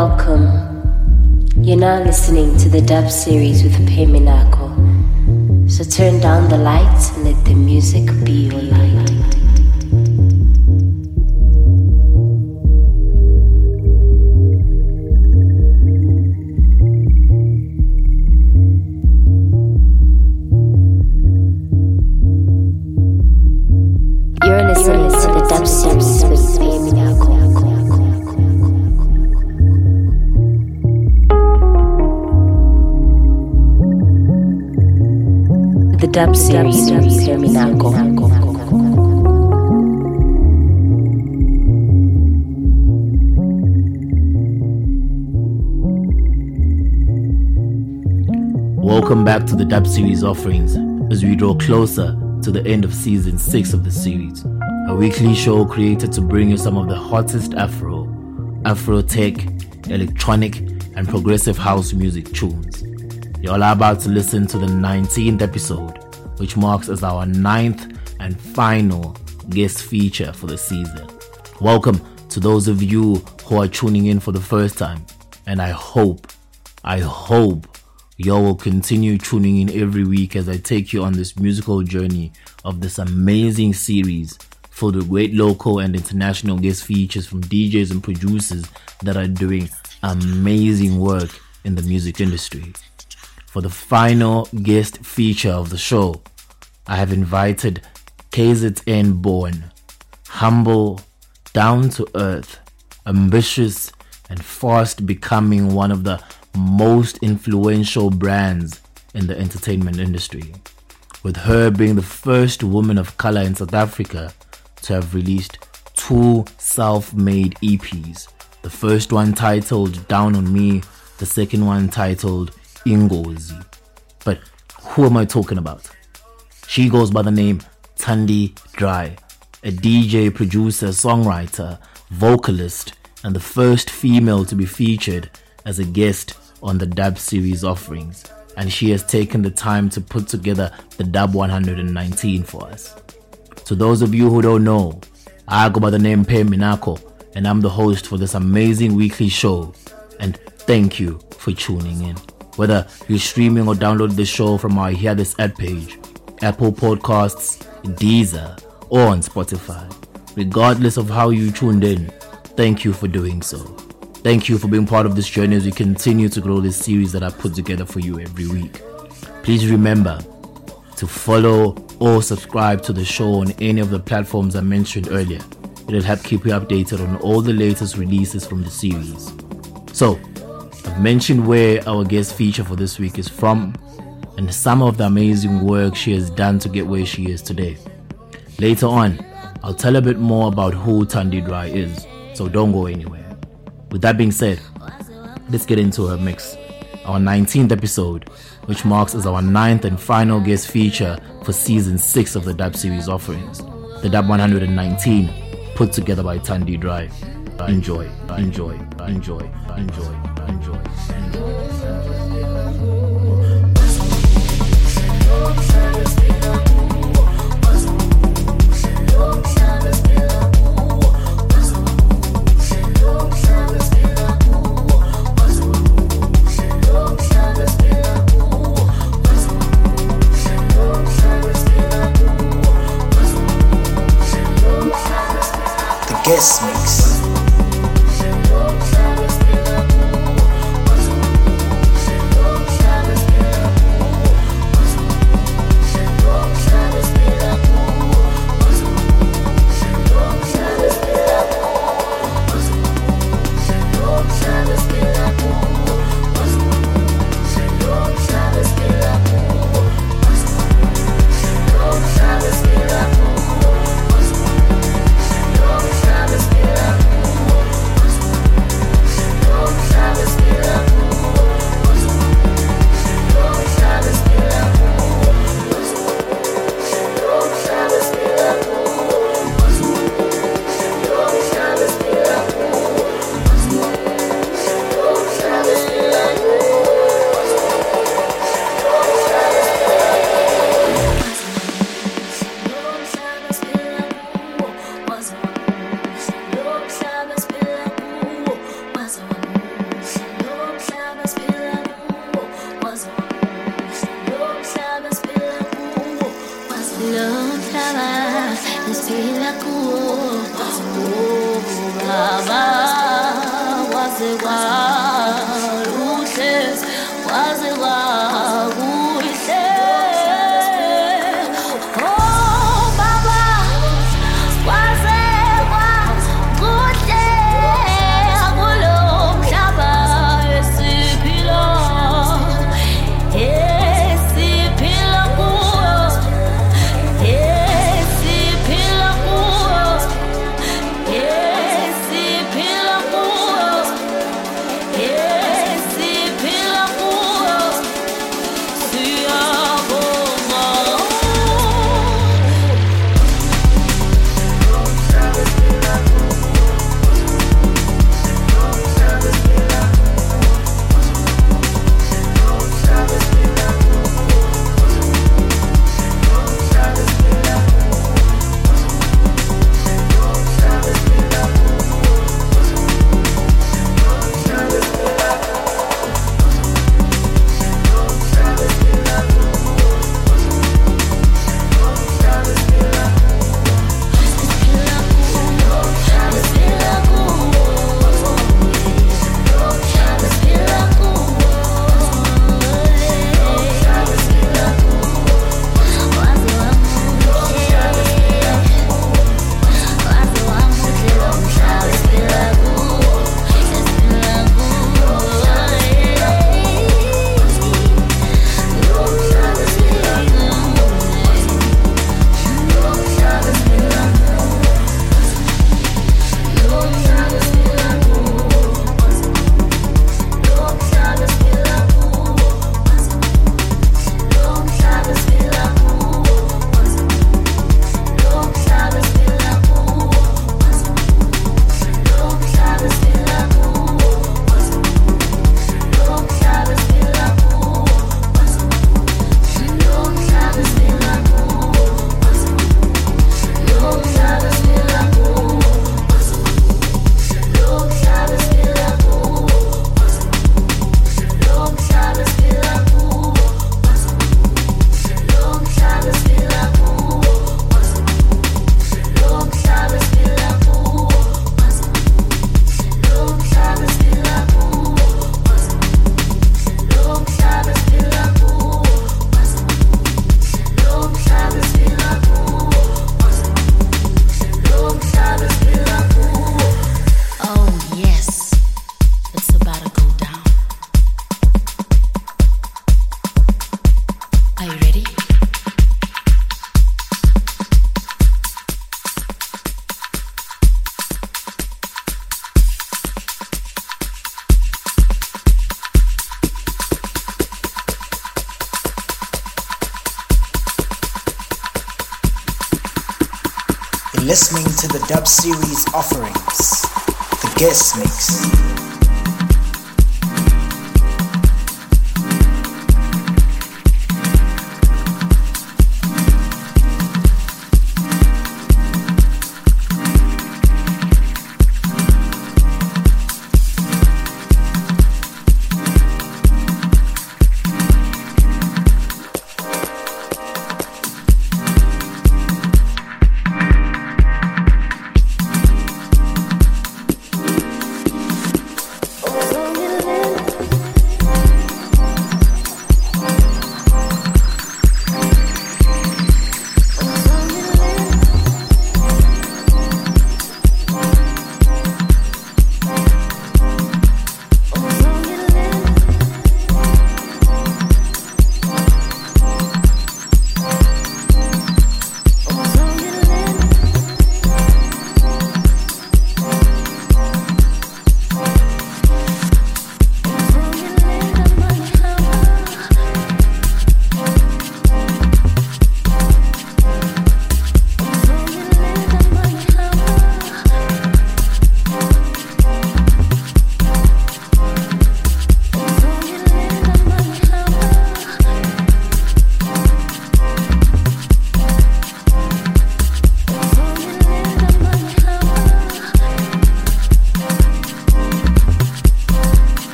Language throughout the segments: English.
welcome. You're now listening to the dub series with Phehh Minakho. So turn down the lights and let the music be your light. Dub series Terminaco. Welcome back to the dub series offerings as we draw closer to the end of season 6 of the series, a weekly show created to bring you some of the hottest Afro, Afro tech, electronic, and progressive house music tunes. You're about to listen to the 19th episode which marks as our ninth and final guest feature for the season. Welcome to those of you who are tuning in for the first time, and I hope, I hope you all will continue tuning in every week as I take you on this musical journey of this amazing series for the great local and international guest features from DJs and producers that are doing amazing work in the music industry. For the final guest feature of the show, I have invited KZN born, humble, down to earth, ambitious, and fast becoming one of the most influential brands in the entertainment industry. With her being the first woman of color in South Africa to have released two self made EPs. The first one titled Down on Me, the second one titled Ingozi. But who am I talking about? She goes by the name Thandi Draai, a DJ, producer, songwriter, vocalist, and the first female to be featured as a guest on the Dub series offerings. And she has taken the time to put together the Dub 119 for us. To those of you who don't know, I go by the name Phehh Minakho, and I'm the host for this amazing weekly show. And thank you for tuning in. Whether you're streaming or download the show from our HearThis.at page, Apple Podcasts, Deezer, or on Spotify. Regardless of how you tuned in, thank you for doing so. Thank you for being part of this journey as we continue to grow this series that I put together for you every week. Please remember to follow or subscribe to the show on any of the platforms I mentioned earlier. It'll help keep you updated on all the latest releases from the series. So, I've mentioned where our guest feature for this week is from, and some of the amazing work she has done to get where she is today. Later on, I'll tell a bit more about who Thandi Draai is, so don't go anywhere. With that being said, let's get into her mix. Our 19th episode, which marks as our ninth and final guest feature for season 6 of the Dub series offerings. The Dub 119, put together by Thandi Draai. Enjoy, enjoy, enjoy, enjoy, enjoy, enjoy. Guest mix.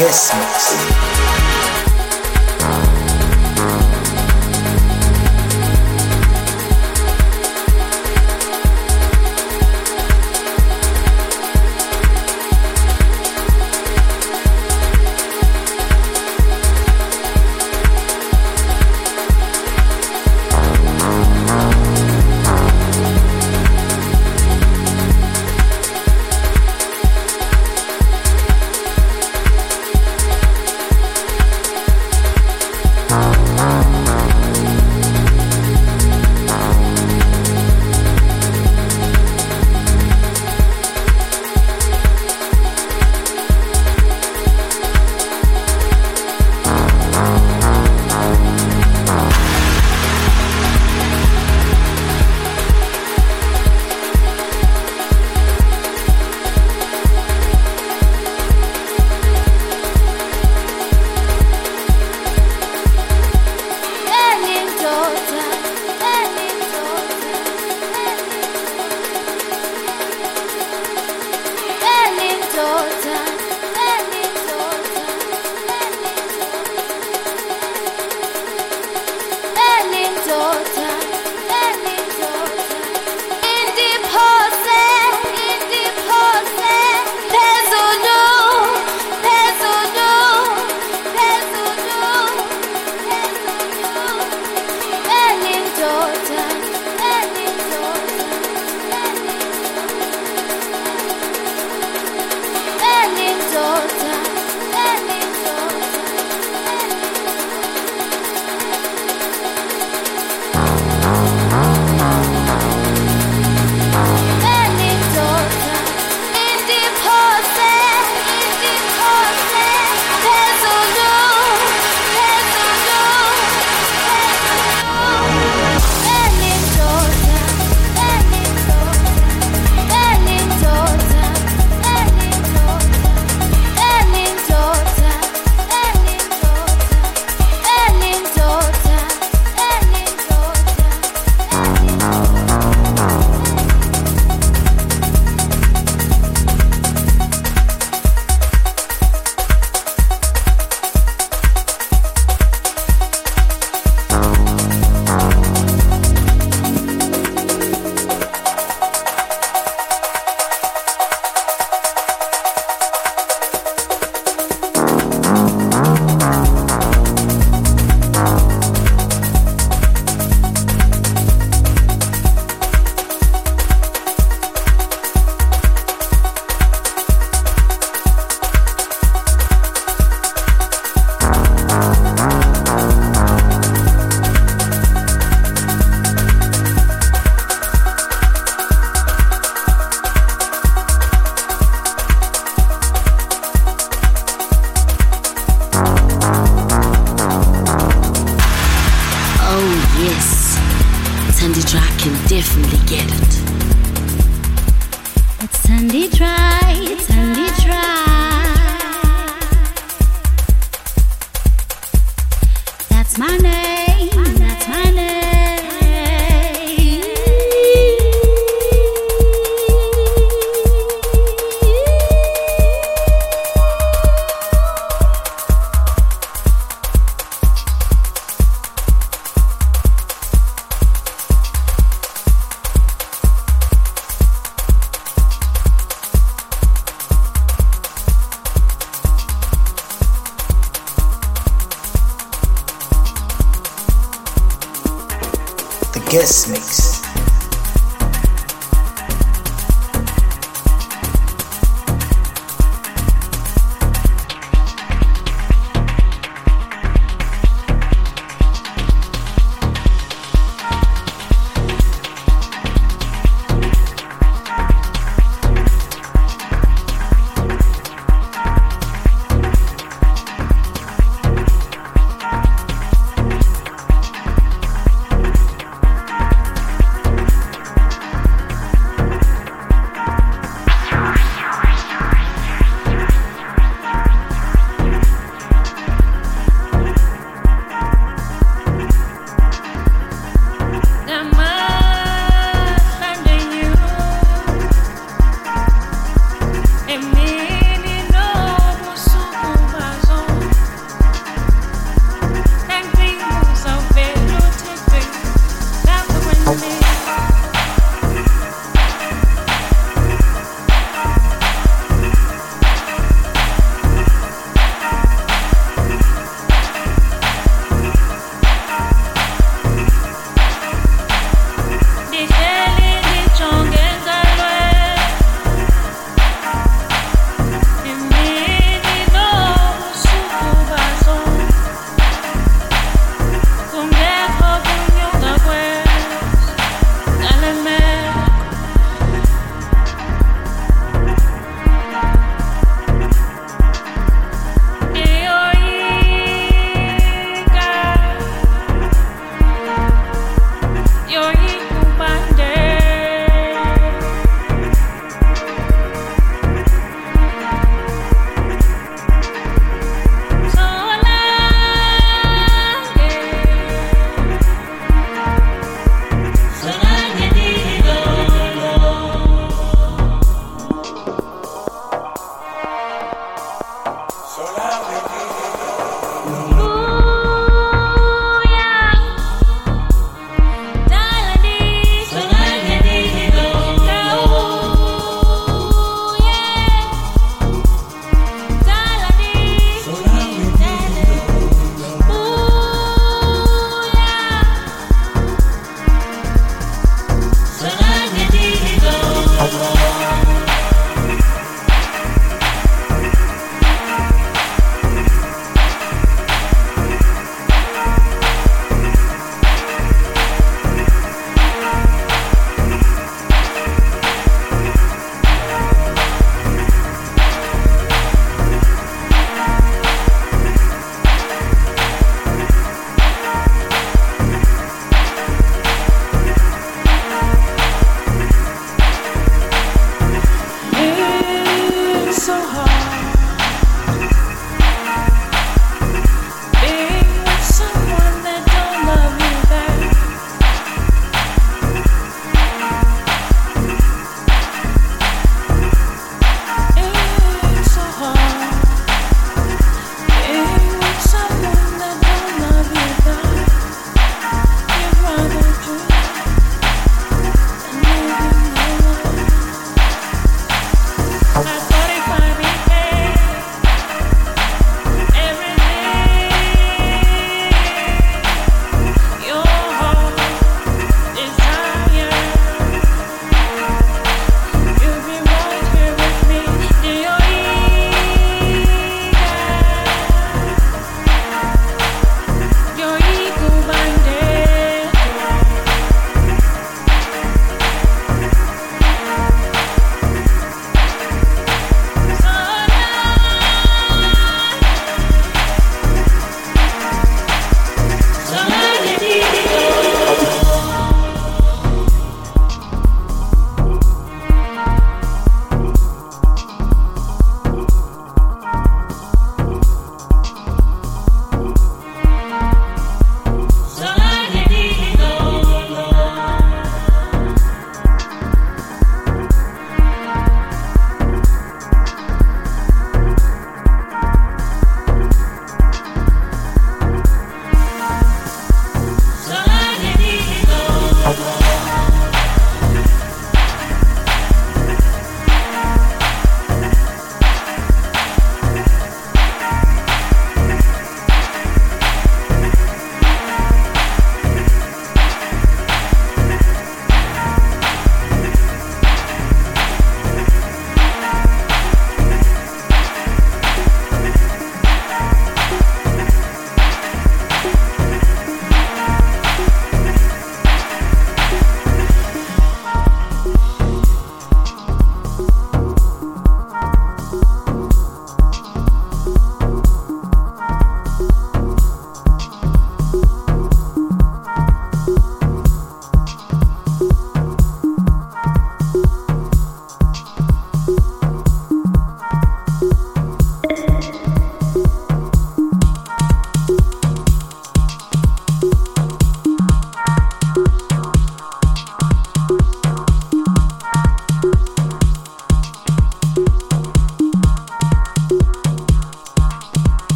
Guest mix. Guest mix.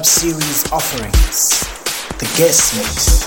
Dub Series offerings. The Guest Mix.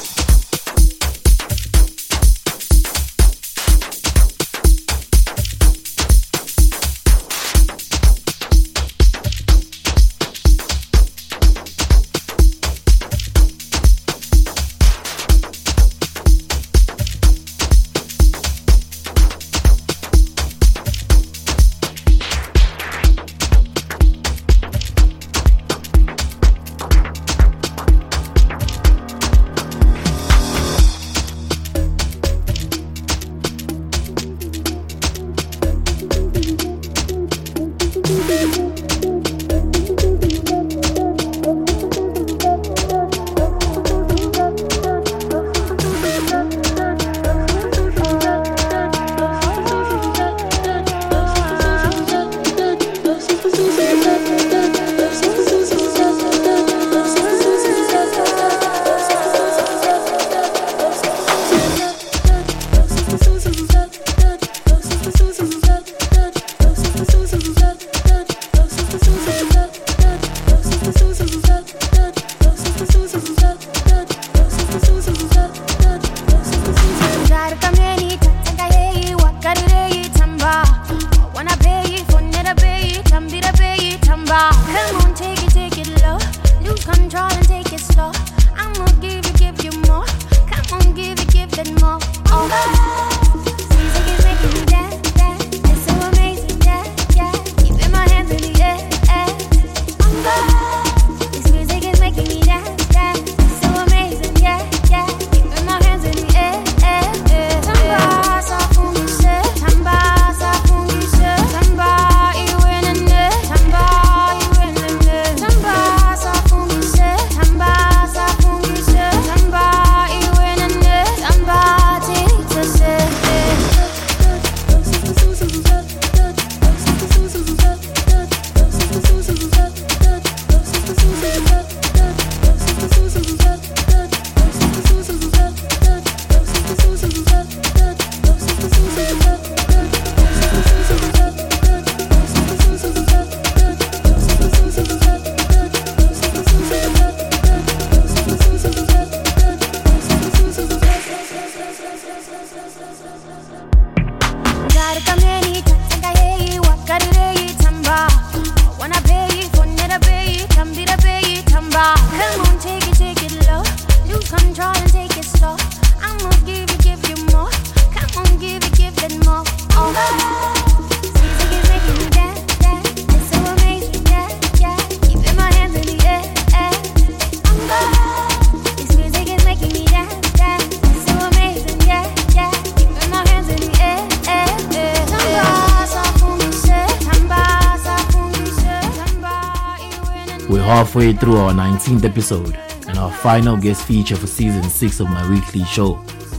Halfway through our 19th episode and our final guest feature for season 6 of my weekly show,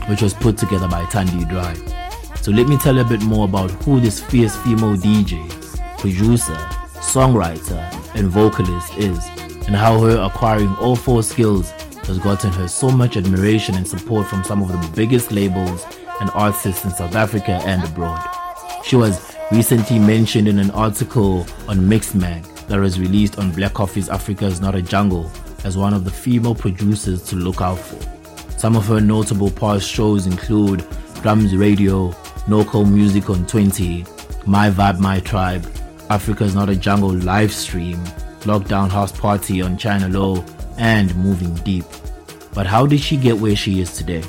which was put together by Thandi Draai. So let me tell you a bit more about who this fierce female DJ, producer, songwriter, and vocalist is, and how her acquiring all four skills has gotten her so much admiration and support from some of the biggest labels and artists in South Africa and abroad. She was recently mentioned in an article on Mixmag that was released on Black Coffee's Africa is Not a Jungle as one of the female producers to look out for. Some of her notable past shows include Drums Radio, Noco Music on 20, My Vibe My Tribe, Africa is Not a Jungle live stream, Lockdown House Party on Channel O, and Moving Deep. But how did she get where she is today?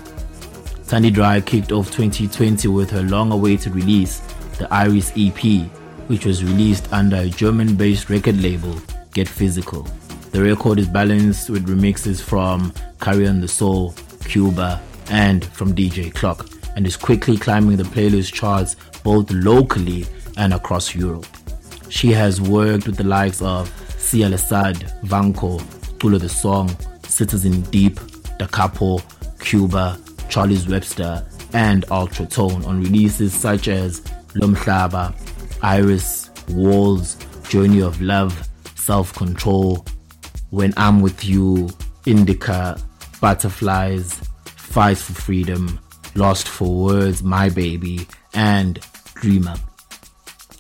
Thandi Draai kicked off 2020 with her long awaited release, the Iris EP, which was released under a German based record label, Get Physical. The record is balanced with remixes from Carry on the Soul, Cuebur, and from DJ Clock, and is quickly climbing the playlist charts both locally and across Europe. She has worked with the likes of Sia Vanco, Tulo the Song, Citizen Deep, Da Capo, Cuebur, Charles Webster, and Ultra Tone on releases such as Lomhlaba, Iris, Walls, Journey of Love, Self Control, When I'm With You, Indica, Butterflies, Fight for Freedom, Lost for Words, My Baby, and Dreamer.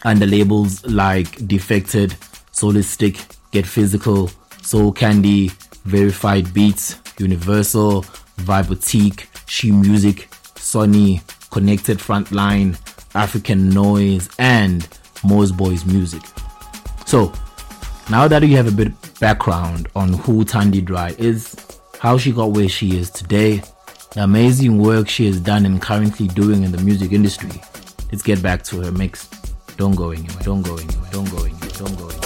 Under labels like Defected, Soulistic, Get Physical, Soul Candy, Verified Beats, Universal, Vibotique, Shimuzic, Sony, Connected Frontline, African Noise, and Mosboy's music. So, now that you have a bit background on who Thandi Draai is, how she got where she is today, the amazing work she has done and currently doing in the music industry, let's get back to her mix. Don't go anywhere, don't go anywhere, don't go anywhere, don't go anywhere.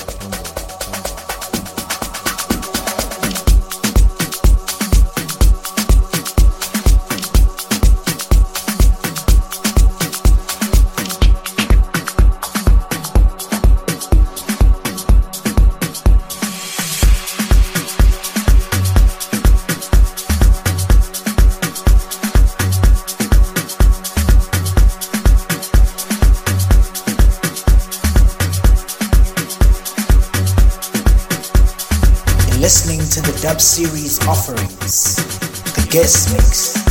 Series offerings. The guest mix.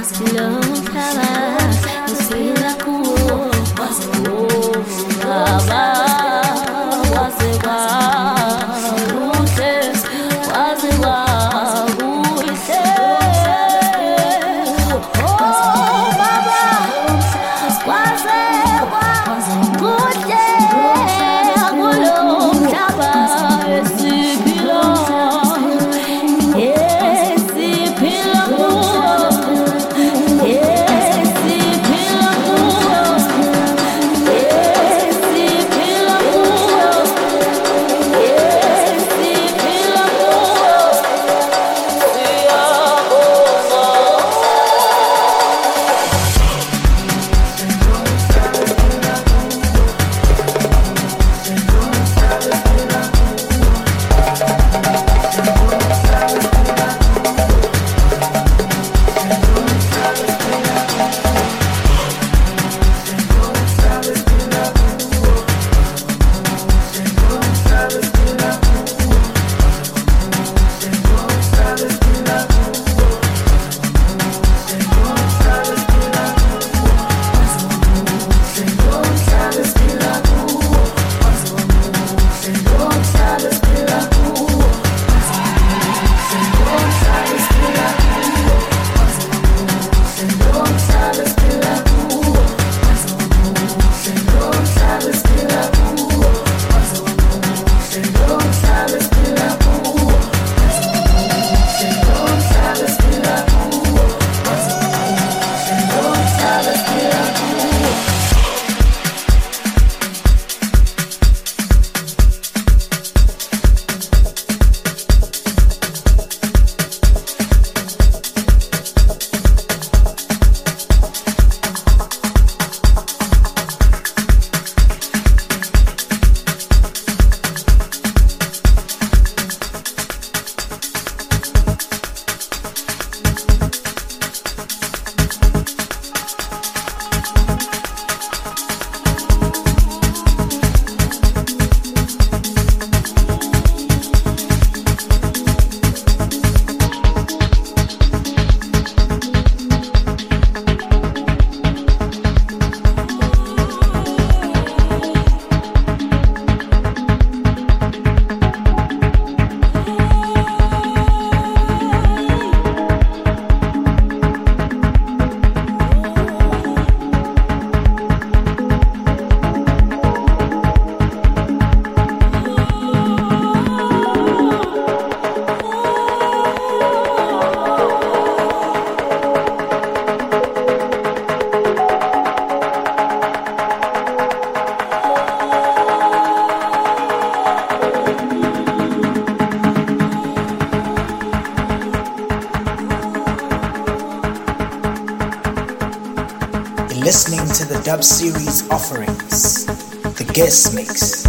lost love, how I series offerings, the guest mix.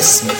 Guest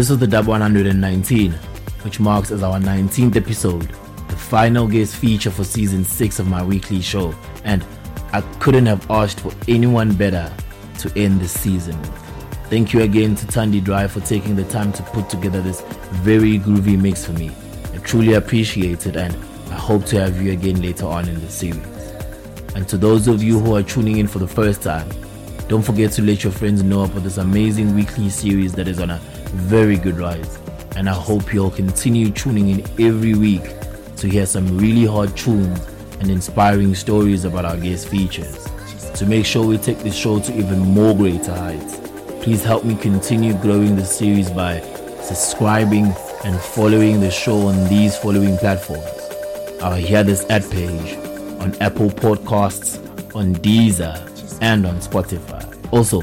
this is the Dub 119, which marks as our 19th episode, the final guest feature for season 6 of my weekly show, and I couldn't have asked for anyone better to end this season with. Thank you again to Thandi Draai for taking the time to put together this very groovy mix for me. I truly appreciate it, and I hope to have you again later on in the series. And to those of you who are tuning in for the first time, don't forget to let your friends know about this amazing weekly series that is on a very good rise. And I hope you'll continue tuning in every week to hear some really hard tunes and inspiring stories about our guest features. To make sure we take this show to even more greater heights, please help me continue growing the series by subscribing and following the show on these following platforms. Our HearThis.at page on Apple Podcasts, on Deezer, and on Spotify. Also,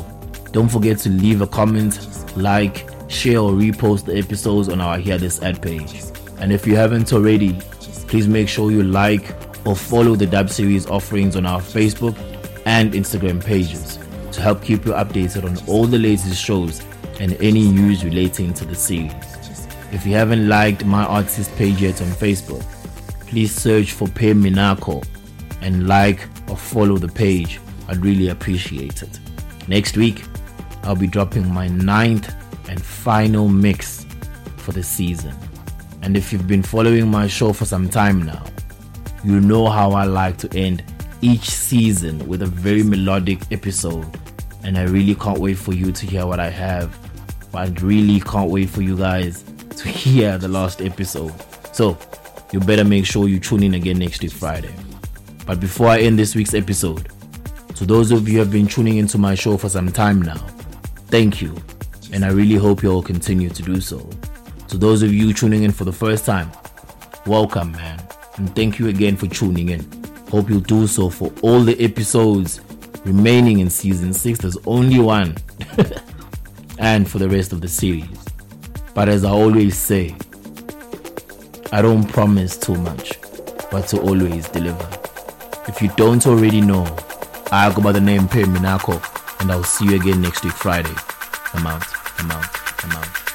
don't forget to leave a comment, like, share, or repost the episodes on our HearThis.at page. And if you haven't already, Please make sure you like or follow the Dub Series offerings on our Facebook and Instagram pages to help keep you updated on all the latest shows and any news relating to the series. If you haven't liked my artist page yet on Facebook, please search for Phehh Minakho and like or follow the page. I'd really appreciate it. Next week, I'll be dropping my ninth and final mix for the season. And if you've been following my show for some time now, you know how I like to end each season with a very melodic episode. And I really can't wait for you to hear what I have. But I really can't wait for you guys to hear the last episode. So, you better make sure you tune in again next week, Friday. But before I end this week's episode, to those of you who have been tuning into my show for some time now, thank you. And I really hope you all continue to do so. To those of you tuning in for the first time, welcome, man. And thank you again for tuning in. Hope you'll do so for all the episodes remaining in season 6. There's only one. and for the rest of the series. But as I always say, I don't promise too much, but to always deliver. If you don't already know, I go by the name Phehh Minakho, and I'll see you again next week Friday. I'm out, I'm out, I'm out.